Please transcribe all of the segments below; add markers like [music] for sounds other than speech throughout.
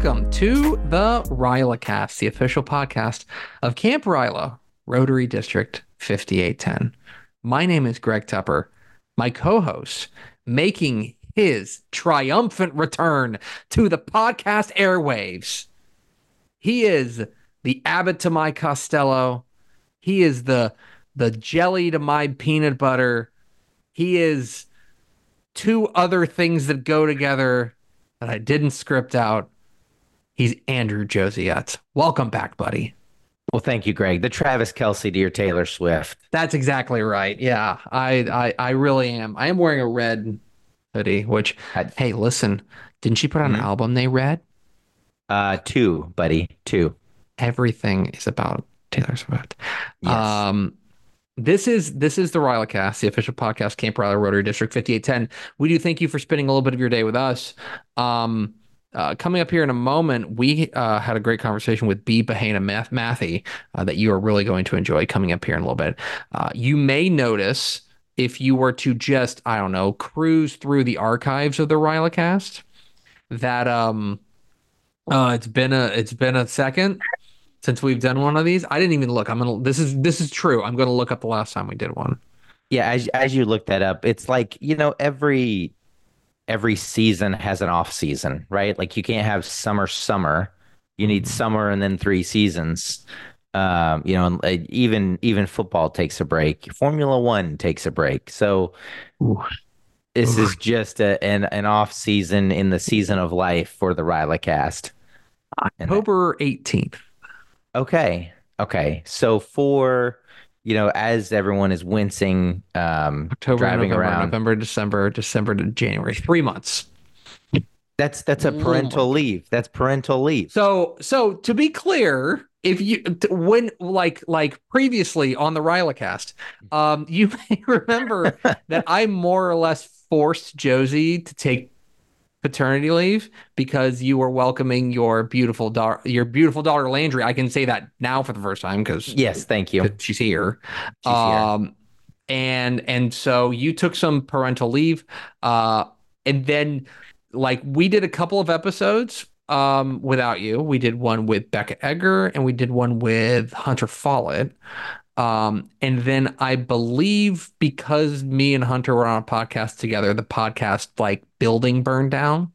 Welcome to the RylaCast, the official podcast of Camp Ryla, Rotary District 5810. My name is Greg Tepper. My co-host, making his triumphant return to the podcast airwaves. He is the Abbott to my Costello. He is the the jelly to my peanut butter. He is two other things that go together that I didn't script out. He's Andrew Josiette. Welcome back, buddy. Well, thank you, Greg. The Travis Kelce to your Taylor Swift. That's exactly right. Yeah, I, I, I really am. I am wearing a red hoodie. Which, I- hey, listen, didn't she put out Mhm. an album they read? Uh, two, buddy, two. Everything is about Taylor Swift. Yes. Um, this is this is the RylaCast, the official podcast, Camp Ryla Rotary District 5810. We do thank you for spending a little bit of your day with us. Um, uh, coming up here in a moment, we uh, had a great conversation with Bea Bahena Math- Mathy uh, that you are really going to enjoy coming up here in a little bit. Uh, you may notice if you were to just, I don't know, cruise through the archives of the RylaCast that um uh it's been a it's been a second since we've done one of these. I didn't even look. I'm gonna this is this is true. I'm gonna look up the last time we did one. yeah, as as you look that up, it's like, you know, every every season has an off season, right? Like you can't have summer summer. You need Mhm. summer and then three seasons. Um, you know, and uh, even even football takes a break. Formula 1 takes a break. So Ooh. this Ooh. is just a, an an off season in the season of life for the RylaCast. October 18th. Okay. Okay. So for, you know, as everyone is wincing, um, October, driving November, around, November, December, December to January. Three months. that's that's a Oh parental leave. That's parental leave. So so to be clear, if you when like like previously on the RylaCast, um, you may [laughs] remember [laughs] that I more or less forced Josey to take paternity leave because you were welcoming your beautiful daughter your beautiful daughter Landry. I can say that now for the first time because Yes, thank you. she's here. She's here. Um, and and so you took some parental leave, uh, and then like we did a couple of episodes um without you. We did one with Becca Egger and we did one with Hunter Follett. Um, and then I believe because me and Hunter were on a podcast together, the podcast like building burned down.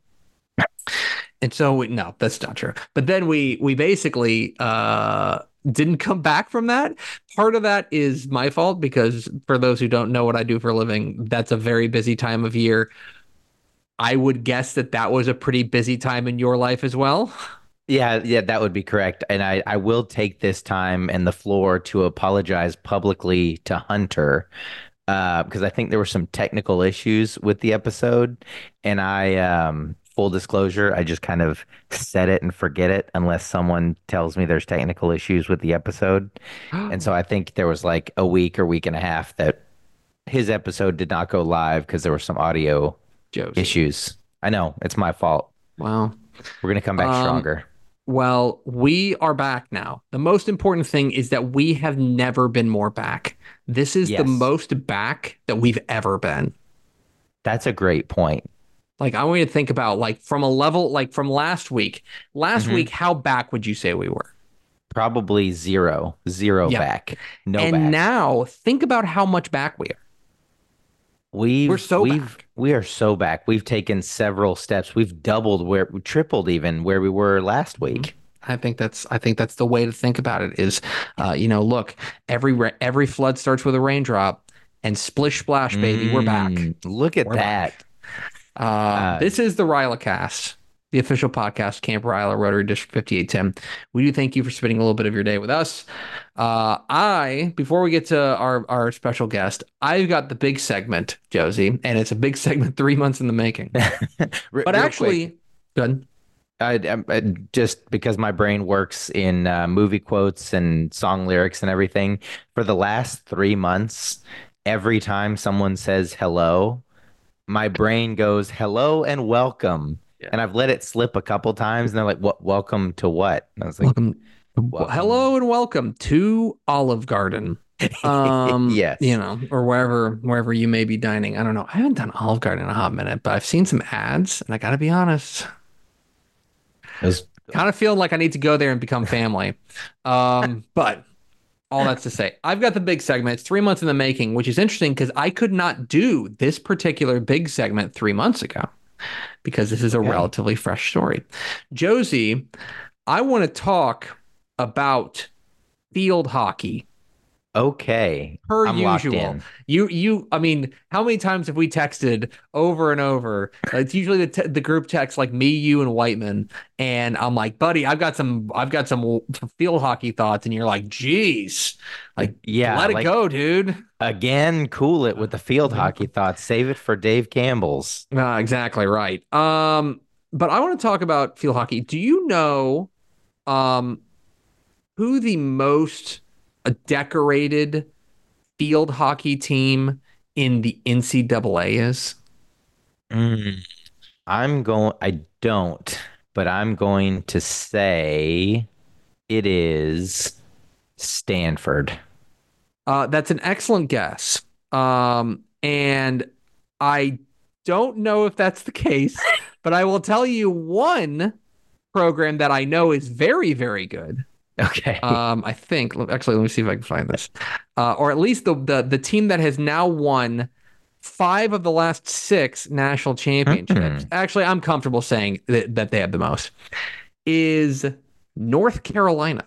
And so we, no, that's not true. But then we we basically uh didn't come back from that. Part of that is my fault because for those who don't know what I do for a living, that's a very busy time of year. I would guess that that was a pretty busy time in your life as well. [laughs] Yeah, yeah, that would be correct. And I, I will take this time and the floor to apologize publicly to Hunter uh, because I think there were some technical issues with the episode. And I, um, full disclosure, I just kind of set it and forget it unless someone tells me there's technical issues with the episode. And so [gasps] I think there was like a week or week and a half that his episode did not go live because there were some audio Josey. issues. I know it's my fault. Wow. We're going to come back Um, stronger. Well, we are back now. The most important thing is that we have never been more back. This is Yes. the most back that we've ever been. That's a great point. Like I want you to think about like from a level like from last week. Last Mhm. week, how back would you say we were? Probably zero, zero Yeah. back, no and back. now think about how much back we are. We've we're so we've back. we are so back. We've taken several steps. We've doubled where tripled even where we were last Mm-hmm. week. I think that's I think that's the way to think about it. Is uh, you know, look, every every flood starts with a raindrop, and splish splash, baby, we're back. Mm, Look at We're that. Uh, Uh, this is the RylaCast, the official podcast, Camp Ryla, Rotary District 5810. We do thank you for spending a little bit of your day with us. Uh, I, before we get to our, our special guest, I've got the big segment, Josey, and it's a big [laughs] segment three months in the making. [laughs] But real actually, quick, good. I, I, I- just because my brain works in uh, movie quotes and song lyrics and everything, for the last three months, every time someone says hello, my brain goes hello and welcome. Yeah. And I've let it slip a couple times, and they're like, "What? Welcome to what?" And I was like, Welcome. Welcome. Hello and welcome to Olive Garden. [laughs] Um, Yes. you know, or wherever wherever you may be dining. I don't know. I haven't done Olive Garden in a hot minute, but I've seen some ads, and I got to be honest, It was kind of feeling like I need to go there and become family. Um, [laughs] but all that's to say, I've got the big segment. It's three months in the making, which is interesting because I could not do this particular big segment three months ago because this is a relatively fresh story. Josey, I want to talk about field hockey okay. per I'm usual. You, you, I mean, how many times have we texted over and over? It's usually the te- the group text like me, you, and Whiteman, and I'm like, buddy, I've got some, I've got some field hockey thoughts, and you're like, geez, like, Yeah, let it go, dude. Again, cool it with the field hockey thoughts. Save it for Dave Campbell's. Uh, exactly right. Um, but I want to talk about field hockey. Do you know, um, who the most decorated field hockey team in the NCAA is? Mm, I'm going, I don't, but I'm going to say it is Stanford. Uh, that's an excellent guess. Um, and I don't know if that's the case, but I will tell you one program that I know is very, very good. Okay. Um, I think actually, let me see if I can find this, uh, or at least the, the the team that has now won five of the last six national championships. Mhm. Actually, I'm comfortable saying that, that they have the most. Is North Carolina?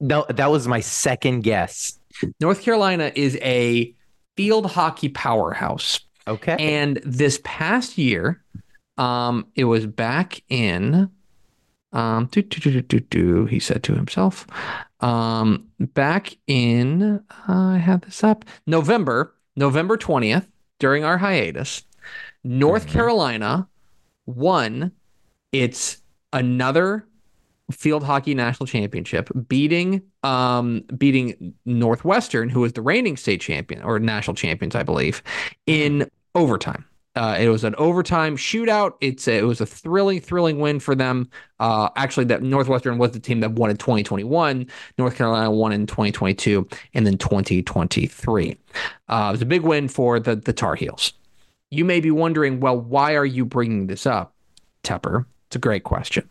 no, that was my second guess. North Carolina is a field hockey powerhouse. Okay. And this past year, um, it was back in, um, do, do, do, do, do, he said to himself, um, back in, uh, I have this up, November, November 20th, during our hiatus, North Mhm. Carolina won its another field hockey national championship, beating um beating Northwestern, who was the reigning state champion or national champions, I believe, in overtime. Uh, it was an overtime shootout. It's a, it was a thrilling, thrilling win for them. Uh, actually, that Northwestern was the team that won in 2021. North Carolina won in 2022, and then 2023. Uh, it was a big win for the the Tar Heels. You may be wondering, well, why are you bringing this up, Tepper? It's a great question.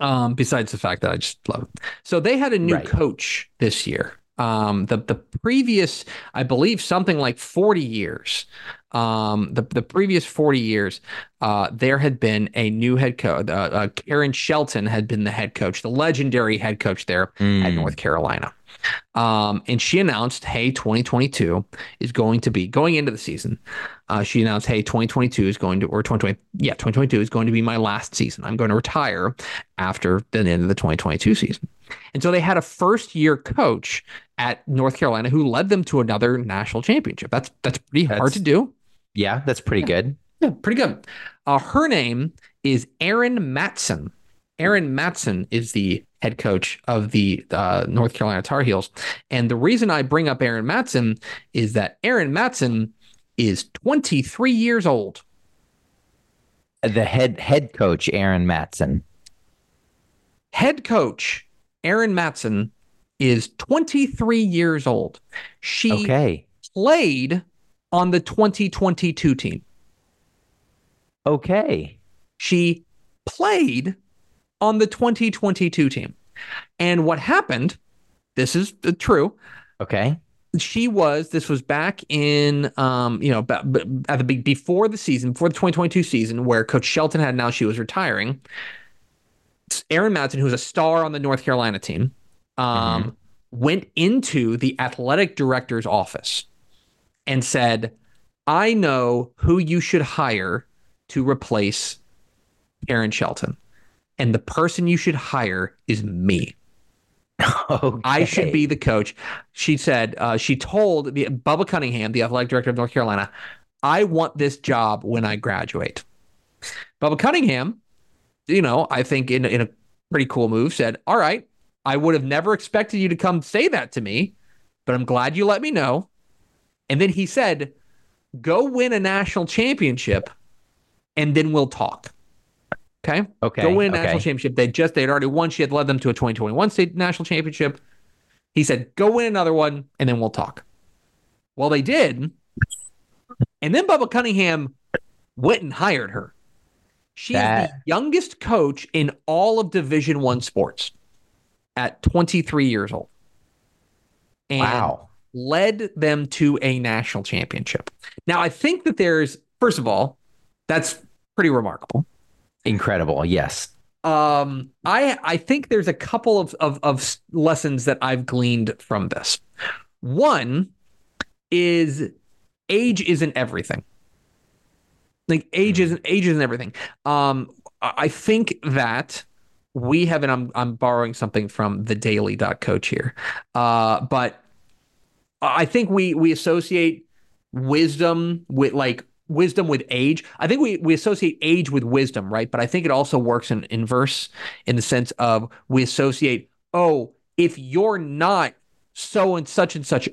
Um, besides the fact that I just love it. So they had a new Right. coach this year. Um, the the previous, I believe, something like 40 years. Um, the the previous 40 years, uh, there had been a new head coach. Uh, uh, Karen Shelton had been the head coach, the legendary head coach there at Mm. North Carolina. Um, and she announced, hey, 2022 is going to be going into the season. Uh, she announced, hey, 2022 is going to, or 2020, yeah, 2022 is going to be my last season. I'm going to retire after the end of the 2022 season. And so they had a first year coach at North Carolina who led them to another national championship. That's that's pretty hard to do. Yeah, that's pretty good. Yeah, pretty good. Uh, her name is Erin Matson. Erin Matson is the head coach of the uh, North Carolina Tar Heels. And the reason I bring up Erin Matson is that Erin Matson is 23 years old. The head head coach Erin Matson. Head coach Erin Matson is 23 years old. She Okay. played on the 2022 team. Okay. she played on the 2022 team. And what happened, this is true. Okay. She was, this was back in, um, you know, at the before the season, before the 2022 season, where Coach Shelton had announced she was retiring. Erin Matson, who was a star on the North Carolina team, um, went into the athletic director's office and said, I know who you should hire to replace Aaron Shelton. And the person you should hire is me. Okay. [laughs] I should be the coach. She said, uh, she told the, Bubba Cunningham, the athletic director of North Carolina, I want this job when I graduate. Bubba Cunningham, you know, I think in, in a pretty cool move, said, All right, I would have never expected you to come say that to me, but I'm glad you let me know. And then he said, Go win a national championship and then we'll talk. Okay. Okay. Go win a okay. national championship. They just they had already won. She had led them to a 2021 state national championship. He said, "Go win another one, and then we'll talk." Well, they did, and then Bubba Cunningham went and hired her. She that... the youngest coach in all of Division One sports at 23 years old. And wow. Led them to a national championship. Now, I think that there's, first of all, that's pretty remarkable. Incredible, yes. Um, I I think there's a couple of, of of lessons that I've gleaned from this. One is age isn't everything. Like age hmm. isn't age isn't everything. Um, I think that we have, and I'm I'm borrowing something from the Daily Coach here, uh, but I think we we associate wisdom with like wisdom with age. I think we we associate age with wisdom, right? But I think it also works in inverse in the sense of we associate, oh, if you're not so and such and such,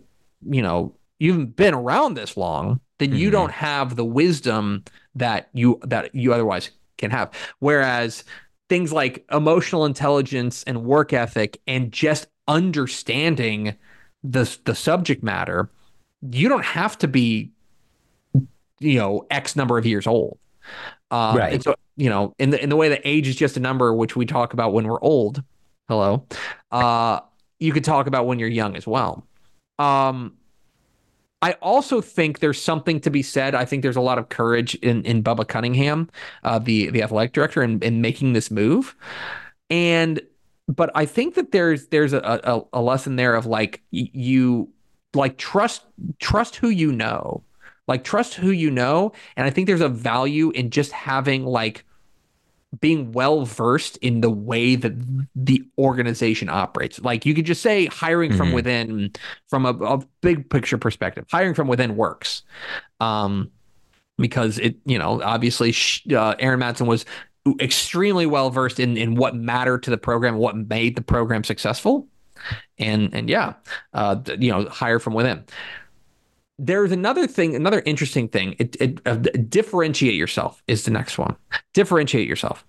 you know, you've been around this long, then mm-hmm. you don't have the wisdom that you that you otherwise can have. Whereas things like emotional intelligence and work ethic and just understanding the the subject matter, you don't have to be you know X number of years old. Um, right. And so you know, in the in the way that age is just a number, which we talk about when we're old. Hello. Uh, you could talk about when you're young as well. Um, I also think there's something to be said. I think there's a lot of courage in in Bubba Cunningham, uh, the the athletic director, in, in making this move. And but I think that there's there's a, a, a lesson there of like you like trust trust who you know like trust who you know. And I think there's a value in just having like being well versed in the way that the organization operates. Like you could just say hiring mm-hmm. from within, from a, a, big picture perspective, hiring from within works. Um, because it, you know, obviously uh, Erin Matson was extremely well versed in in what mattered to the program, what made the program successful, and and yeah, uh, you know, hire from within there's another thing, another interesting thing. It, it uh, differentiate yourself is the next one. Differentiate yourself.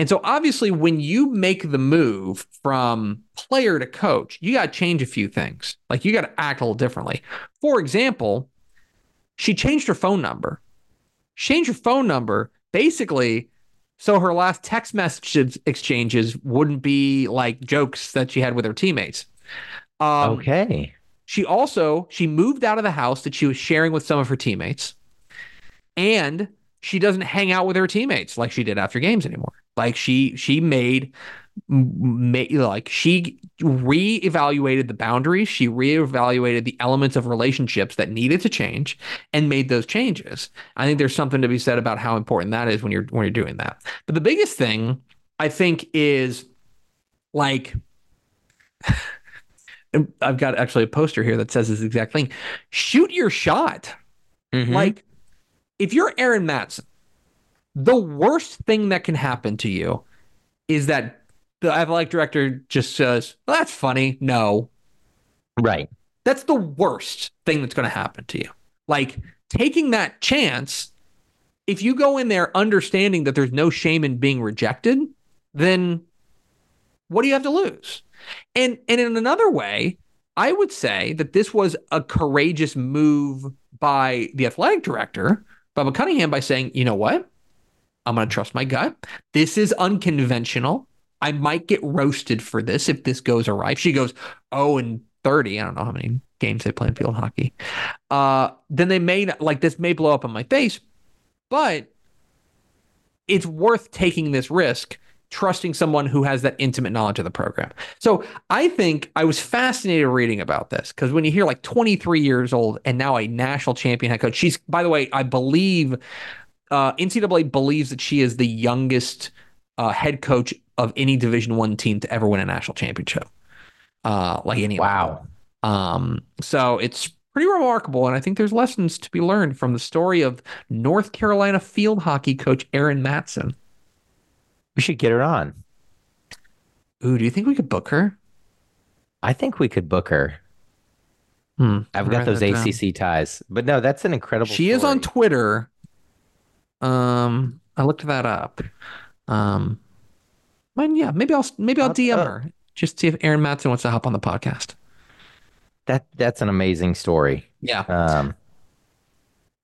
And so obviously when you make the move from player to coach, you got to change a few things. Like you got to act a little differently. For example, she changed her phone number. Changed her phone number basically so her last text message exchanges wouldn't be like jokes that she had with her teammates. Um, okay. She also she moved out of the house that she was sharing with some of her teammates, and she doesn't hang out with her teammates like she did after games anymore. Like she she made like she reevaluated the boundaries she reevaluated the elements of relationships that needed to change and made those changes i think there's something to be said about how important that is when you're when you're doing that but the biggest thing i think is like [sighs] I've got actually a poster here that says this exact thing. Shoot your shot. Mm-hmm. Like, if you're Erin Matson, the worst thing that can happen to you is that the athletic director just says, well, that's funny. No. Right. That's the worst thing that's going to happen to you. Like, taking that chance, if you go in there understanding that there's no shame in being rejected, then what do you have to lose? And and in another way, I would say that this was a courageous move by the athletic director, Bubba Cunningham, by saying, you know what? I'm going to trust my gut. This is unconventional. I might get roasted for this if this goes awry. If she goes, oh, and 30, I don't know how many games they play in field hockey. Uh, then they may, like, this may blow up in my face, but it's worth taking this risk trusting someone who has that intimate knowledge of the program. So I think I was fascinated reading about this because when you hear like 23 years old and now a national champion head coach, she's, by the way, I believe uh, NCAA believes that she is the youngest uh, head coach of any Division One team to ever win a national championship. Uh, like any wow. Um, so it's pretty remarkable, and I think there's lessons to be learned from the story of North Carolina field hockey coach Erin Matson. We should get her on. Ooh, do you think we could book her? I think we could book her. Hmm, I've got those ACC ties, but no, that's an incredible. She story. is on Twitter. Um, I looked that up. Um, yeah, maybe I'll maybe I'll DM uh, her just see if Erin Matson wants to hop on the podcast. That that's an amazing story. Yeah. Um,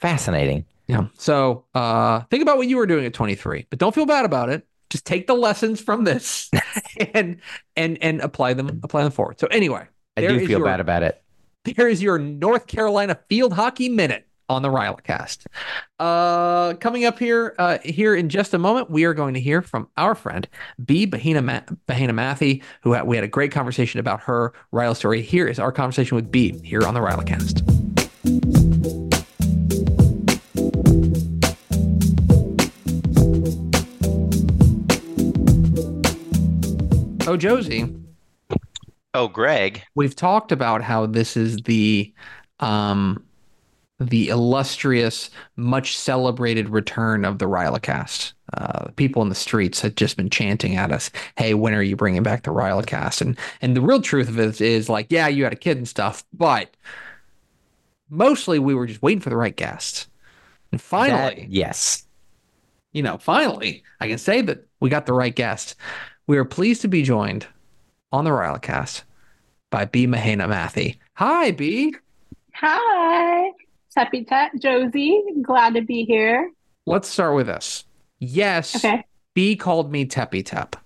fascinating. Yeah. So uh, think about what you were doing at 23, but don't feel bad about it. Just take the lessons from this [laughs] and and and apply them apply them forward. So anyway, I do feel your- bad about it. [laughs] there is your North Carolina Field Hockey Minute on the Rylacast. Uh, coming up here, uh, here in just a moment, we are going to hear from our friend Bea Bahena, Ma- Bahena Mathy, who had, we had a great conversation about her Ryla story. Here is our conversation with Bea here on the Rylacast. Oh, Josey, Oh, Greg. we've talked about how this is the um the illustrious much celebrated return of the Rylacast. Uh, people in the streets had just been chanting at us, "Hey, when are you bringing back the Rylacast?" And and the real truth of it is, is like, yeah, you had a kid and stuff, but mostly we were just waiting for the right guest. And finally, That- yes. you know, finally, I can say that we got the right guest. We are pleased to be joined on the Rylacast by Bea Bahena Mathy. Hi, Bea. Hi, Teppy Tep, Josey. Glad to be here. Let's start with this. Yes, Okay. Bea called me Teppy Tep.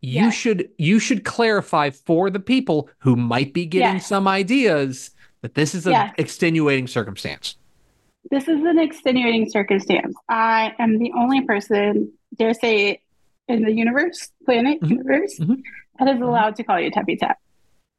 You Yes. should you should clarify for the people who might be getting Yes. some ideas that this is an Yes. extenuating circumstance. This is an extenuating circumstance. I am the only person, dare say, in the universe, planet, Mhm. universe, Mhm. that is allowed to call you Teppy Tep.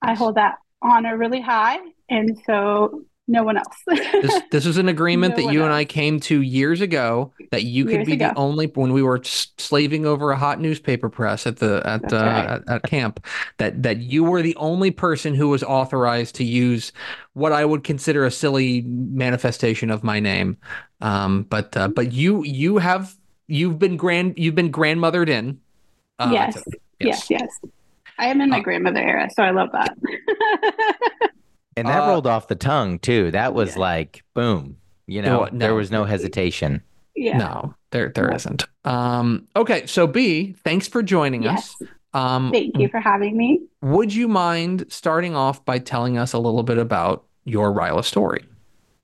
I hold that honor really high, and so no one else. This [laughs] this is an agreement No that you and. I came to years ago that you could Years be the only when we were slaving over a hot newspaper press at the at uh, right. at, at camp that that you were the only person who was authorized to use what I would consider a silly manifestation of my name. Um, but uh, but you you have you've been grand you've been grandmothered in. uh, yes. to- yes, yes, I am in my Uh, grandmother era, so I love that. [laughs] And that Uh, rolled off the tongue too. That was Yeah. like boom. You know, No, no. there was no hesitation. yeah. No, there there No. not Um, okay, so Bea, thanks for joining Yes. us. Um, Thank you for having me. Would you mind starting off by telling us a little bit about your Ryla story?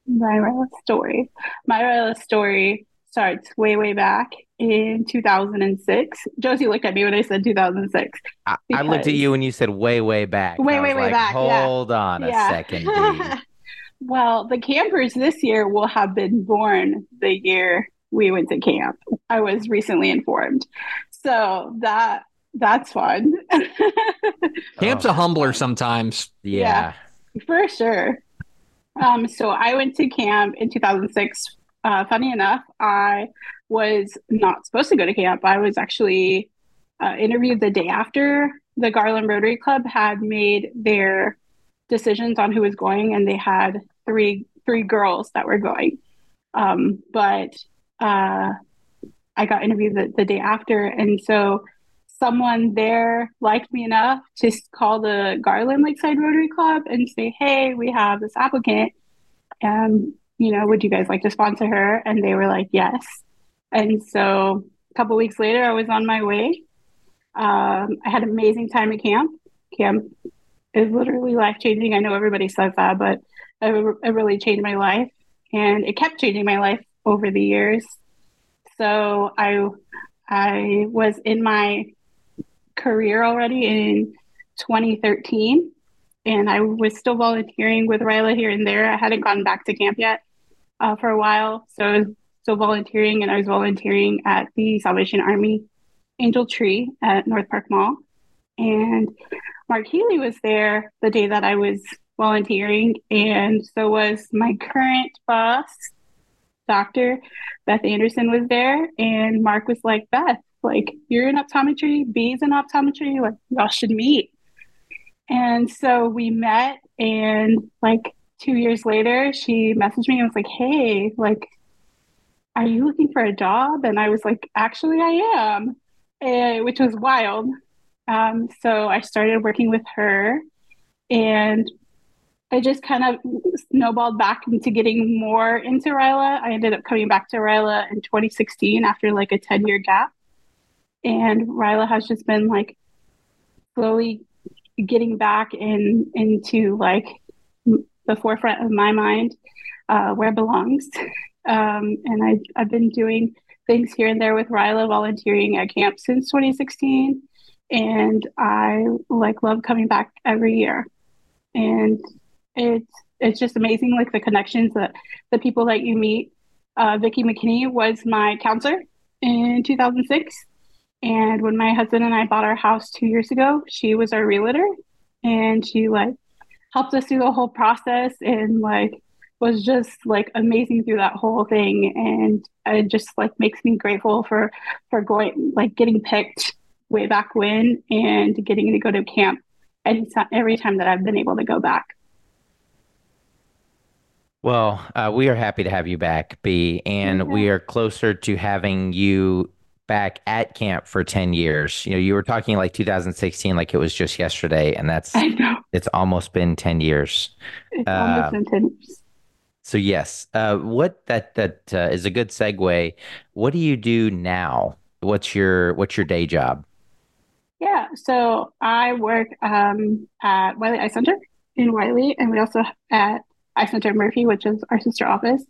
My Ryla story. My Ryla story starts way, way back in 2006. Josey looked at me when I said 2006. I, I looked at you when you said way, way back. Way, way, way like, back, yeah. Hold on a second, [laughs] well, the campers this year will have been born the year we went to camp. I was recently informed. So that that's fun. [laughs] Camp's a humbler sometimes. Yeah. For sure. Um, so I went to camp in 2006. Uh, funny enough, I was not supposed to go to camp. I was actually uh, interviewed the day after the Garland Rotary Club had made their decisions on who was going, and they had three three girls that were going. Um, but uh, I got interviewed the, the day after, and so someone there liked me enough to call the Garland Lakeside Rotary Club and say, "Hey, we have this applicant, and you know, would you guys like to sponsor her?" And they were like, "Yes." And so a couple weeks later, I was on my way. Um, I had an amazing time at camp. Camp is literally life changing. I know everybody says that, but it, really changed my life, and it kept changing my life over the years. So I I was in my career already in 2013, and I was still volunteering with Ryla here and there. I hadn't gone back to camp yet uh, for a while, so Still volunteering, and I was volunteering at the Salvation Army Angel Tree at North Park Mall. And Mark Healy was there the day that I was volunteering, and so was my current boss, Dr. Beth Anderson, was there. And Mark was like, Beth, like, you're in optometry, Bea's in optometry, like, y'all should meet. And so we met, and like two years later, she messaged me and was like, hey, like, are you looking for a job? And I was like, actually, I am, eh, which was wild. Um, so I started working with her, and I just kind of snowballed back into getting more into Ryla. I ended up coming back to Ryla in 2016 after like a 10 year gap. And Ryla has just been like slowly getting back in into like the forefront of my mind uh, where it belongs. [laughs] Um, and I, I've been doing things here and there with Ryla, volunteering at camp since 2016. And I like love coming back every year. And it's it's just amazing, like the connections that the people that you meet. Uh, Vicki McKinney was my counselor in 2006. And when my husband and I bought our house two years ago, she was our realtor and she like helped us through the whole process and like was just like amazing through that whole thing and it just like makes me grateful for for going like getting picked way back when and getting to go to camp every time that I've been able to go back. Well, uh, we are happy to have you back, Bea, and we are closer to having you back at camp for 10 years. You know, you were talking like 2016 like it was just yesterday and that's [laughs] I know. it's almost been 10 years. It's uh, almost been 10 years. So yes, uh, what that that uh, is a good segue. What do you do now? What's your what's your day job? Yeah, so I work um, at Wylie Eye Center in Wylie, and we also at Eye Center Murphy, which is our sister office.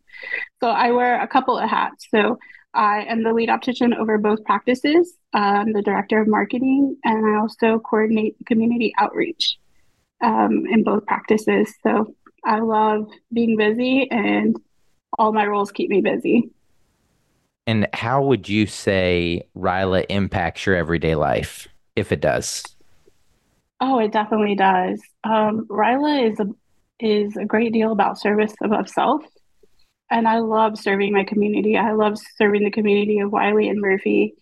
So I wear a couple of hats. So I am the lead optician over both practices. I'm the director of marketing, and I also coordinate community outreach um, in both practices. So I love being busy, and all my roles keep me busy. And how would you say Ryla impacts your everyday life, if it does? Oh, it definitely does. Um, Ryla is a is a great deal about service above self, and I love serving my community. I love serving the community of Wylie and Murphy,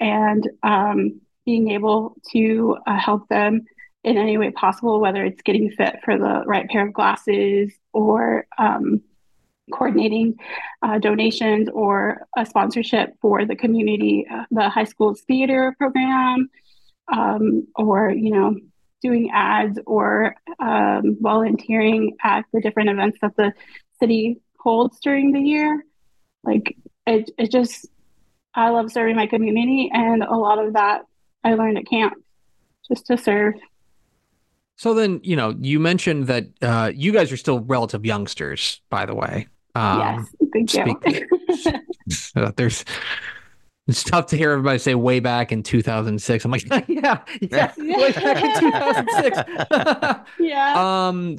and um, being able to uh, help them in any way possible, whether it's getting fit for the right pair of glasses or um, coordinating uh, donations or a sponsorship for the community, uh, the high school's theater program, um, or, you know, doing ads or um, volunteering at the different events that the city holds during the year. Like, it, it just, I love serving my community, and a lot of that I learned at camp just to serve. So then, you know, you mentioned that uh, you guys are still relative youngsters, by the way. Um, yes, thank you. [laughs] uh, there's it's tough to hear everybody say way back in 2006. I'm like, [laughs] yeah, yeah, way back in 2006. [laughs] yeah. Um.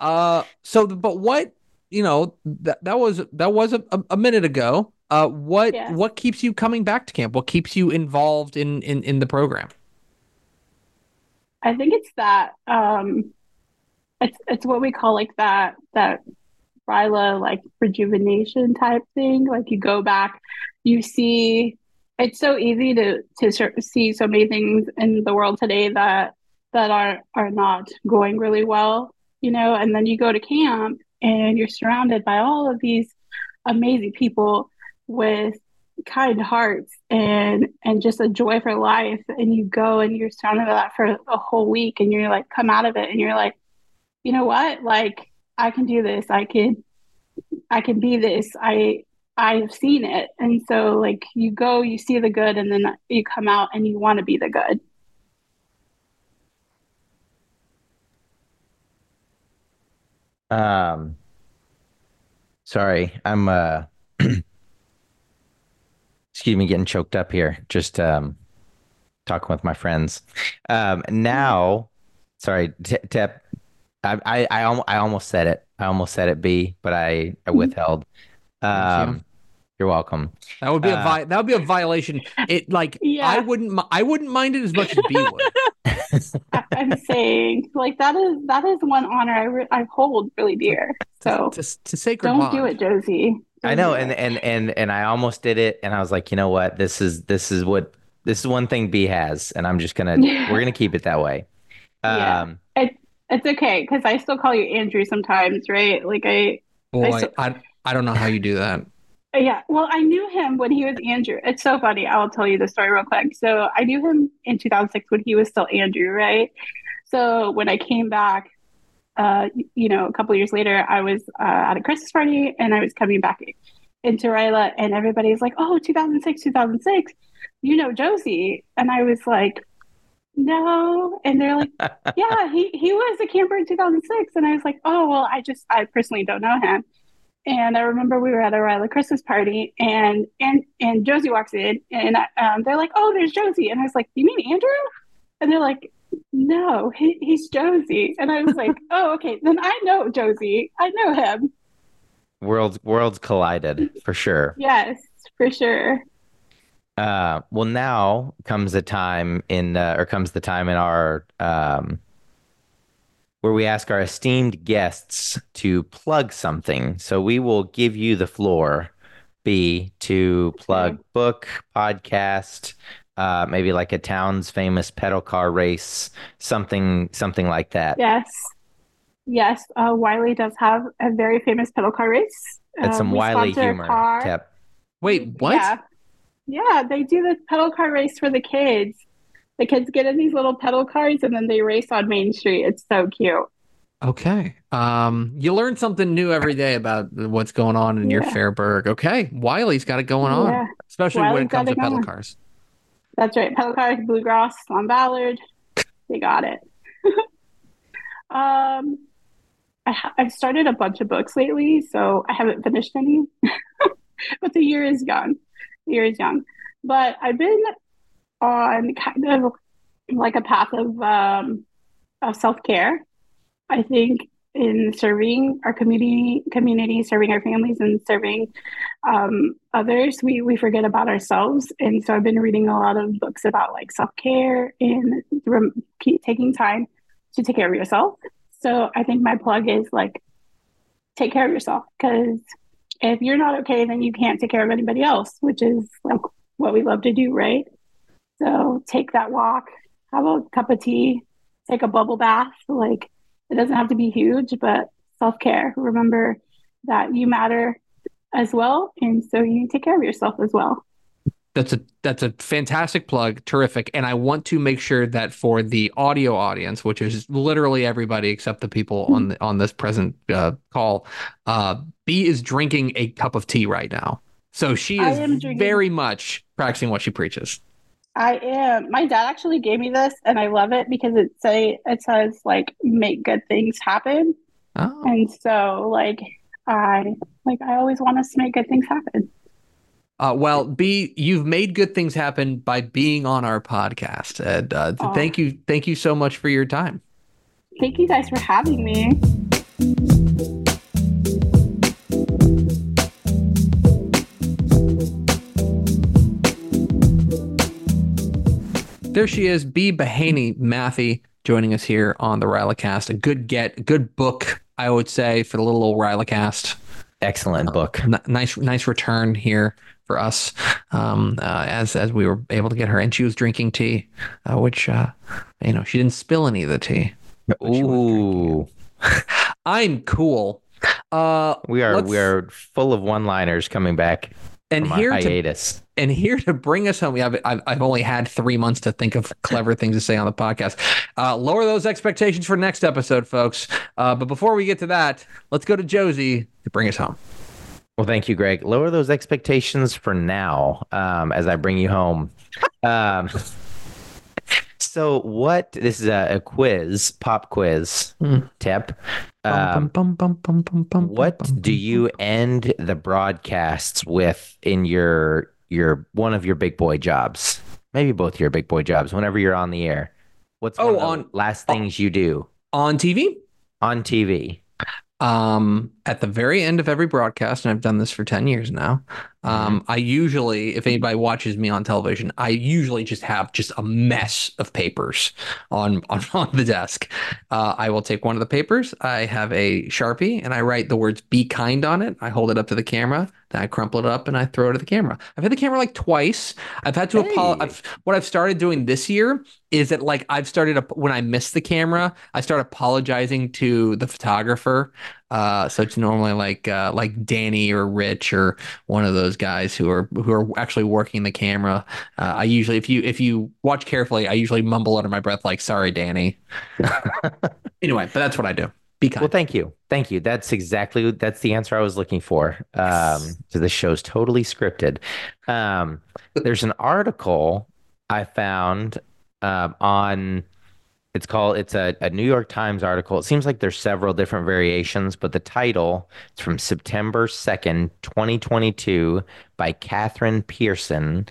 Uh. So, but what you know that that was that was a, a minute ago. Uh. What yeah. what keeps you coming back to camp? What keeps you involved in in in the program? I think it's that um, it's it's what we call like that that Ryla like rejuvenation type thing. Like you go back, you see. It's so easy to to see so many things in the world today that that are are not going really well, you know. And then you go to camp and you're surrounded by all of these amazing people with kind hearts and and just a joy for life. And you go and you're surrounded by that for a whole week and you're like come out of it and you're like you know what? Like i can do this. I can i can be this. I i've seen it. And so like you go you see the good and then you come out and you want to be the good. Um sorry i'm uh [clears throat] excuse me, getting choked up here. Just um, talking with my friends. Um, now, sorry, Tep. I, I, I, I almost said it. I almost said it, Bea, but I, I withheld. Um, you're welcome. That would be a uh, vi- that would be a violation. It like yeah. I wouldn't I wouldn't mind it as much as Bea would. [laughs] I'm saying like that is that is one honor I re- I hold really dear. So to, to, to sacred don't bond. do it, Josey. I know, and [laughs] and and and I almost did it, and I was like, you know what, this is this is what this is one thing Bea has, and I'm just gonna [laughs] we're gonna keep it that way. Um, yeah, it, it's okay because I still call you Andrew sometimes, right? Like I, boy, I, still, I, I don't know how you do that. Yeah, well, I knew him when he was Andrew. It's so funny. I'll tell you the story real quick. So I knew him in 2006 when he was still Andrew, right? So when I came back uh, you know, a couple years later, I was uh, at a Christmas party and I was coming back into Ryla, and everybody's like, "Oh, 2006, 2006, you know Josey," and I was like, "No," and they're like, [laughs] "Yeah, he he was a camper in 2006," and I was like, "Oh, well, I just I personally don't know him." and I remember we were at a Ryla Christmas party, and and and Josey walks in, and um, they're like, "Oh, there's Josey," and I was like, "You mean Andrew?" And they're like, "No, he, he's Josey," and I was like, [laughs] "Oh, okay, then I know Josey. I know him." Worlds worlds collided for sure. Yes, for sure. Uh, well, now comes a time in, uh, or comes the time in our um, where we ask our esteemed guests to plug something. So we will give you the floor, Bea, to plug book, podcast, uh, maybe like a town's famous pedal car race, something, something like that. Yes, yes. Uh, Wylie does have a very famous pedal car race. That's Uh, some we wily sponsor a humor. car. Tep. Wait, what? Yeah. Yeah, they do the pedal car race for the kids. The kids get in these little pedal cars and then they race on Main Street. It's so cute. Okay. Um, you learn something new every day about what's going on in your Yeah. Fairburg. Okay. Wylie's got it going on, Yeah. especially when it comes to pedal going. cars. That's right. Pedal bluegrass on Ballard. They got it. [laughs] um, I ha- I've started a bunch of books lately, so I haven't finished any. [laughs] but the year is young. The year is young. But I've been on kind of like a path of um, of self care. I think in serving our community, community, serving our families, and serving um, others, we we forget about ourselves. And so I've been reading a lot of books about like self care and rem- taking time to take care of yourself. So I think my plug is like take care of yourself because if you're not okay, then you can't take care of anybody else, which is like what we love to do, right? So take that walk, have a cup of tea, take a bubble bath. Like it doesn't have to be huge, but self care. Remember that you matter as well, and so you take care of yourself as well. That's a that's a fantastic plug, terrific. And I want to make sure that for the audio audience, which is literally everybody except the people on the, on this present uh, call, uh, Bea is drinking a cup of tea right now. So she is drinking- very much practicing what she preaches. I am. My dad actually gave me this, and I love it because it say it says like make good things happen, Oh, and so like I like I always want us to make good things happen. uh, well, Bea, you've made good things happen by being on our podcast. And uh, Aw. thank you, thank you so much for your time. Thank you guys for having me. There she is, Bea Bahena Mathy, joining us here on the Rylacast. A good get, a good book, I would say, for the little old Rylacast. Excellent book. N- nice, nice return here for us, um, uh, as as we were able to get her, and she was drinking tea, uh, which uh, you know she didn't spill any of the tea. but she was drinking it. Ooh, [laughs] I'm cool. Uh, we are we are full of one-liners coming back and here to and here to bring us home, I've, I've, I've only had three months to think of clever things to say on the podcast. Uh, lower those expectations for next episode, folks. Uh, but before we get to that, let's go to Josey to bring us home. Well, thank you, Greg. Lower those expectations for now um, as I bring you home. [laughs] Um, so, what? This is a, a quiz, pop quiz, Hmm. tip. Bum, Um, bum, bum, bum, bum, bum, what bum, do bum, you end the broadcasts with in your your one of your big boy jobs? Maybe both your big boy jobs. Whenever you're on the air, what's one Oh, of the on- last things you do on TV? on TV? Um, at the very end of every broadcast, and I've done this for 10 years now. Um, I usually, if anybody watches me on television, I usually just have just a mess of papers on [laughs] on, on the desk. Uh, I will take one of the papers. I have a sharpie, and I write the words "Be kind" on it. I hold it up to the camera. Then I crumple it up and I throw it at the camera. I've had the camera like twice. I've had to Hey. apologize. What I've started doing this year is that like I've started when I miss the camera, I start apologizing to the photographer. Uh, so it's normally like uh, like Danny or Rich or one of those guys who are who are actually working the camera. Uh, I usually, if you if you watch carefully, I usually mumble under my breath like "Sorry, Danny." [laughs] anyway, but that's what I do. Be kind. Well, thank you, thank you. That's exactly that's the answer I was looking for. Um, so this show's totally scripted. Um, there's an article I found um, on It's called, it's a, a New York Times article. It seems like there's several different variations, but the title is from September 2nd, 2022 by Catherine Pearson,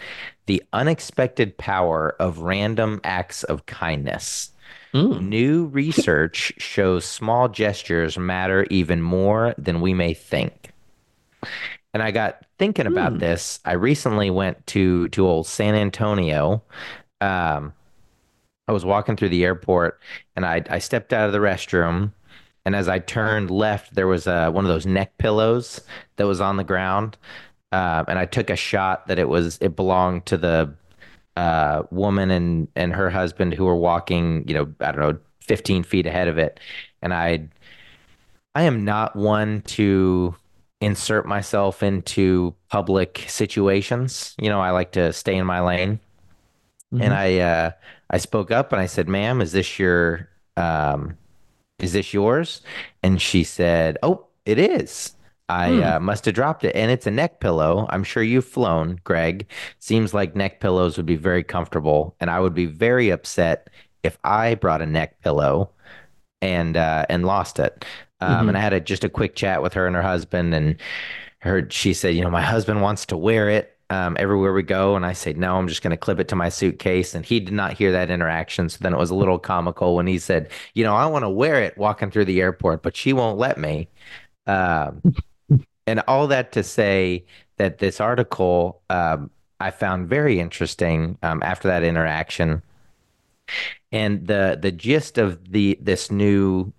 The Unexpected Power of Random Acts of Kindness. Mm. New research shows small gestures matter even more than we may think. And I got thinking about Hmm. this. I recently went to to old San Antonio. Um, I was walking through the airport and I I stepped out of the restroom and as I turned left there was uh, one of those neck pillows that was on the ground. Um, and I took a shot that it was it belonged to the uh, woman and and her husband who were walking, you know, I don't know, 15 feet ahead of it. And I I am not one to insert myself into public situations. You know, I like to stay in my lane. And Mhm. I uh I spoke up and I said, "Ma'am, is this your um is this yours?" And she said, "Oh, it is." I Hmm. uh, must have dropped it, and it's a neck pillow. I'm sure you've flown, Greg. Seems like neck pillows would be very comfortable, and I would be very upset if I brought a neck pillow and uh, and lost it. Um, Mhm. and I had a, just a quick chat with her and her husband, and her she said, you know, my husband wants to wear it um, everywhere we go, and I say, no, I'm just going to clip it to my suitcase. And he did not hear that interaction, so then it was a little comical when he said, you know, I want to wear it walking through the airport, but she won't let me. Um, [laughs] and all that to say that this article um, I found very interesting um, after that interaction. And the the gist of the this new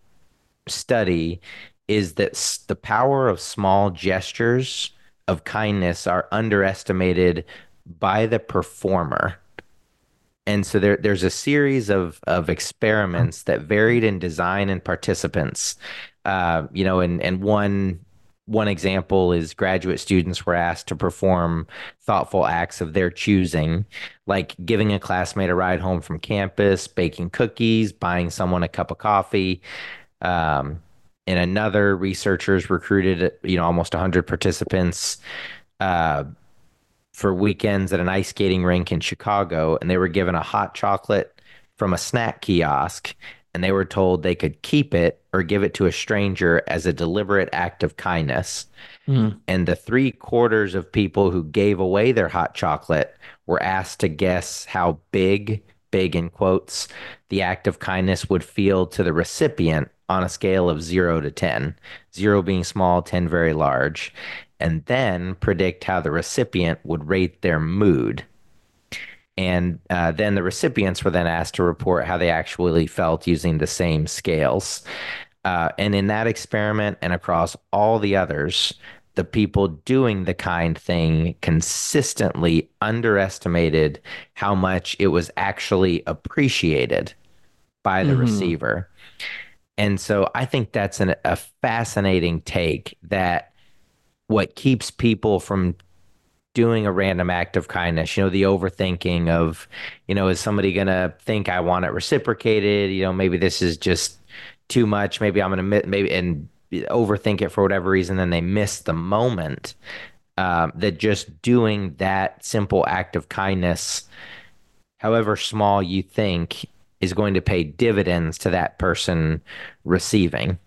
study is that s- the power of small gestures of kindness are underestimated by the performer. And so there, there's a series of of experiments that varied in design and participants. Uh, you know, and and one one example is graduate students were asked to perform thoughtful acts of their choosing, like giving a classmate a ride home from campus, baking cookies, buying someone a cup of coffee. Um, and another, researchers recruited, you know, almost 100 participants uh, for weekends at an ice skating rink in Chicago, and they were given a hot chocolate from a snack kiosk, and they were told they could keep it or give it to a stranger as a deliberate act of kindness. Hmm. And the three quarters of people who gave away their hot chocolate were asked to guess how big, big in quotes, the act of kindness would feel to the recipient on a scale of zero to 10, zero being small, 10 very large, and then predict how the recipient would rate their mood. And uh, then the recipients were then asked to report how they actually felt using the same scales. Uh, and in that experiment and across all the others, the people doing the kind thing consistently underestimated how much it was actually appreciated by the Mhm. receiver. And so I think that's an, a fascinating take that what keeps people from doing a random act of kindness, you know, the overthinking of, you know, is somebody going to think I want it reciprocated? You know, maybe this is just too much. Maybe I'm going to, maybe, and overthink it for whatever reason, then they miss the moment. Um, that just doing that simple act of kindness, however small you think, is going to pay dividends to that person receiving.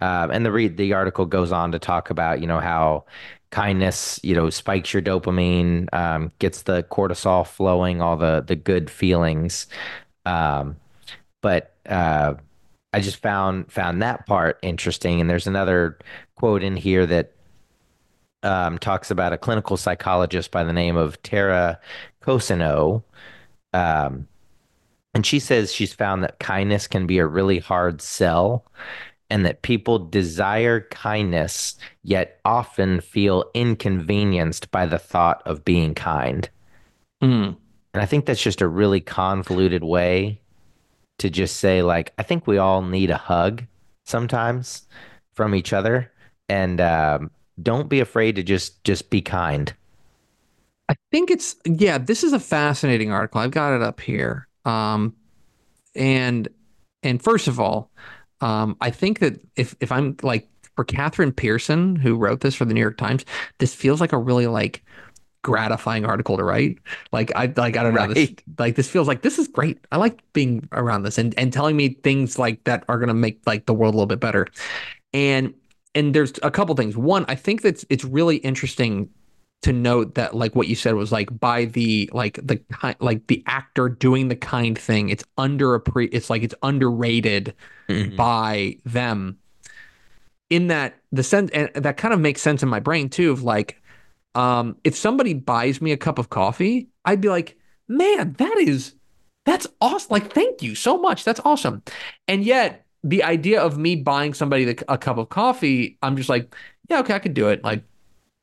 Um, and the read the article goes on to talk about you know how kindness you know spikes your dopamine, um, gets the cortisol flowing, all the the good feelings. Um, but uh, I just found found that part interesting. And there's another quote in here that um, talks about a clinical psychologist by the name of Tara Cousineau. Um, and she says she's found that kindness can be a really hard sell and that people desire kindness, yet often feel inconvenienced by the thought of being kind. Hmm. And I think that's just a really convoluted way to just say, like, I think we all need a hug sometimes from each other. And um, don't be afraid to just just be kind. I think it's yeah, this is a fascinating article. I've got it up here. Um and and first of all, um I think that if if I'm like for Catherine Pearson who wrote this for the New York Times, this feels like a really like gratifying article to write. Like I like I don't know this like this feels like this is great. I like being around this and and telling me things like that are gonna make like the world a little bit better. And and there's a couple things. One, I think that it's really interesting to note that like what you said was like by the like the like the actor doing the kind thing, it's under a pre it's like it's underrated Mhm. by them in that the sense and that kind of makes sense in my brain too of like um if somebody buys me a cup of coffee i'd be like man that is that's awesome like thank you so much. That's awesome. And yet the idea of me buying somebody the, a cup of coffee i'm just like yeah okay i could do it. Like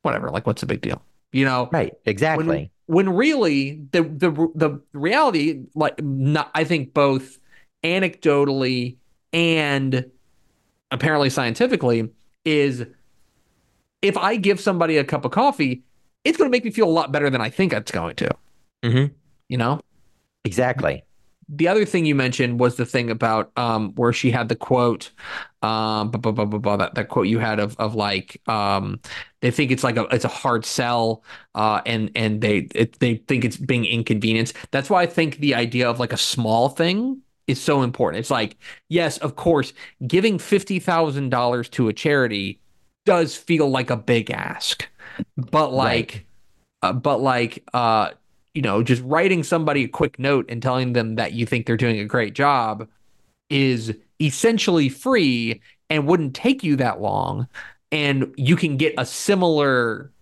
whatever. Like what's the big deal? You know? Right. Exactly. when really the the the reality like not I think both anecdotally and apparently scientifically is if I give somebody a cup of coffee, it's going to make me feel a lot better than I think it's going to. Mhm. You know, Exactly. the other thing you mentioned was the thing about um where she had the quote um blah, blah, blah, blah, blah, that, that quote you had of of like um they think it's like a it's a hard sell uh and and they it, they think it's being inconvenienced that's why i think the idea of like a small thing is so important it's like yes of course giving $50000 to a charity does feel like a big ask but like uh, but like uh you know just writing somebody a quick note and telling them that you think they're doing a great job is essentially free and wouldn't take you that long. And you can get a similar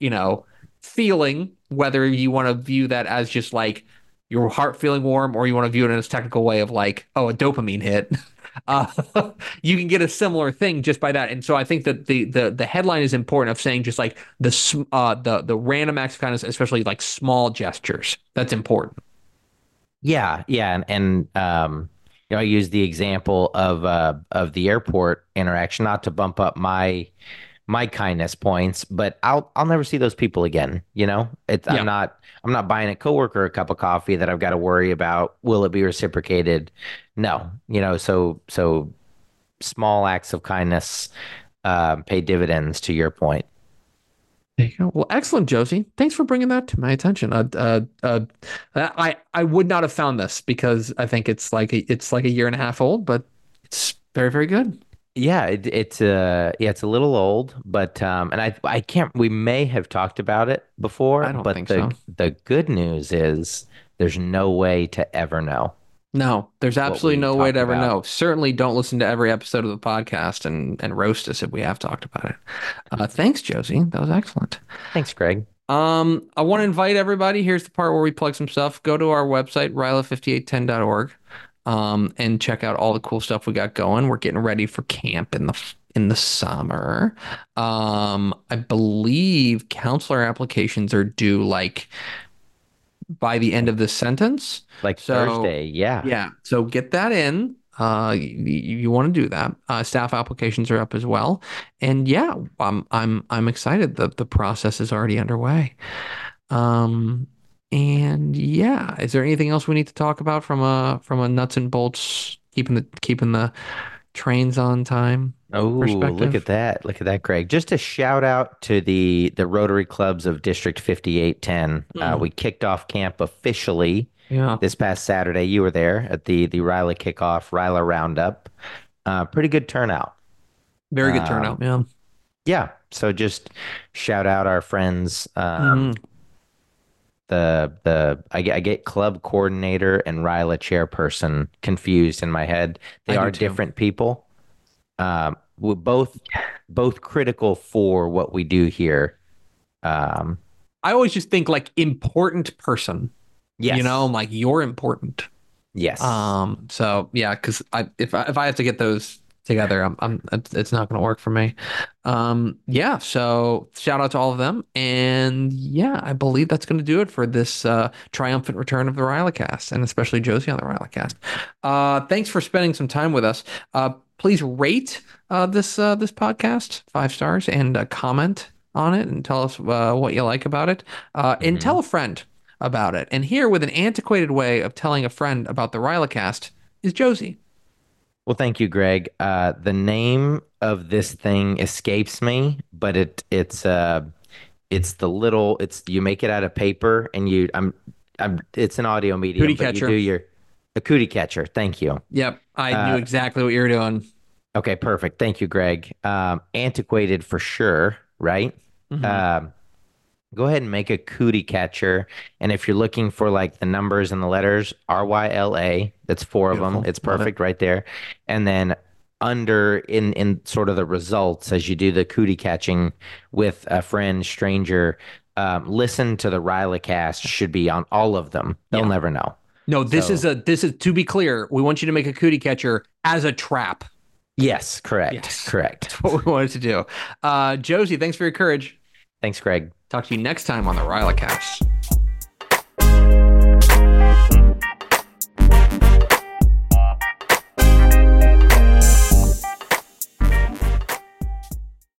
you know feeling whether you want to view that as just like your heart feeling warm or you want to view it in this technical way of like oh a dopamine hit [laughs] uh, [laughs] you can get a similar thing just by that. And so i think that the the the headline is important of saying just like the uh the the random acts of kindness especially like small gestures. That's important. Yeah, yeah, and, and um, you know, I use the example of uh of the airport interaction, not to bump up my my kindness points, but I'll I'll never see those people again. You know, it's Yeah. I'm not I'm not buying a coworker a cup of coffee that I've got to worry about. Will it be reciprocated? No, you know, so so small acts of kindness um, pay dividends. To your point. There you go. Well, excellent, Josey. Thanks for bringing that to my attention. Uh, uh, uh, I I would not have found this because I think it's like a, it's like a year and a half old, but it's very very good. Yeah, it, it's uh yeah, it's a little old, but um and I I can't we may have talked about it before, I don't but think the so. the good news is there's no way to ever know. No, there's absolutely no way to ever about. know. Certainly, don't listen to every episode of the podcast and and roast us if we have talked about it. Uh, thanks, Josey. That was excellent. Thanks, Greg. Um, I want to invite everybody. Here's the part where we plug some stuff. Go to our website, ryla5810.org, um, and check out all the cool stuff we got going. We're getting ready for camp in the in the summer. Um, I believe counselor applications are due like by the end of this sentence. Like So- Thursday, yeah. Yeah. So get that in. Uh, you, you want to do that. Uh, staff applications are up as well, and yeah, I'm I'm I'm excited. the The process is already underway. Um, and yeah, is there anything else we need to talk about from a from a nuts and bolts keeping the keeping the trains on time? Oh, look at that. Look at that, Greg. Just a shout out to the the Rotary Clubs of District 5810. Uh, Mm. we kicked off camp officially Yeah. this past Saturday. You were there at the the Ryla kickoff, Ryla roundup. Uh, pretty good turnout. Very good Um, turnout. Yeah. Yeah. So just shout out our friends. Um, Mhm. The the I get I get club coordinator and Ryla chairperson confused in my head. They I are different people. Um, we're both both critical for what we do here. Um, I always just think like important person. yes. You know, I'm like you're important. Yes. Um. So yeah, because I if I if I have to get those together, I'm I'm it's, not going to work for me. Um. Yeah. So shout out to all of them, and yeah, I believe that's going to do it for this uh, triumphant return of the Rylacast, and especially Josey on the Rylacast. Uh. Thanks for spending some time with us. Uh. Please rate uh this uh this podcast five stars and uh, comment on it and tell us uh, what you like about it. Uh. And Mhm. tell a friend about it. And here, with an antiquated way of telling a friend about the Rylacast, is Josey. Well, thank you, Greg. Uh, the name of this thing escapes me, but it it's uh it's the little. It's you make it out of paper, and you. I'm. I'm. It's an audio medium, Cootie but catcher. you do your a cootie catcher. Thank you. Yep, I Uh, knew exactly what you were doing. Okay, perfect. Thank you, Greg. Um, antiquated for sure, right? Mhm. Um, go ahead and make a cootie catcher. And if you're looking for like the numbers and the letters, R Y L A, that's four of them. It's Love it. perfect right there. And then under in in sort of the results as you do the cootie catching with a friend, stranger, um, listen to the Ryla cast should be on all of them. They'll Yeah. never know. no, this so- is a this is to be clear. We want you to make a cootie catcher as a trap. Yes, correct. Yes. [laughs] Correct. That's what we wanted to do. Uh, Josey, thanks for your courage. Thanks, Greg. Talk to you next time on the Rylacast.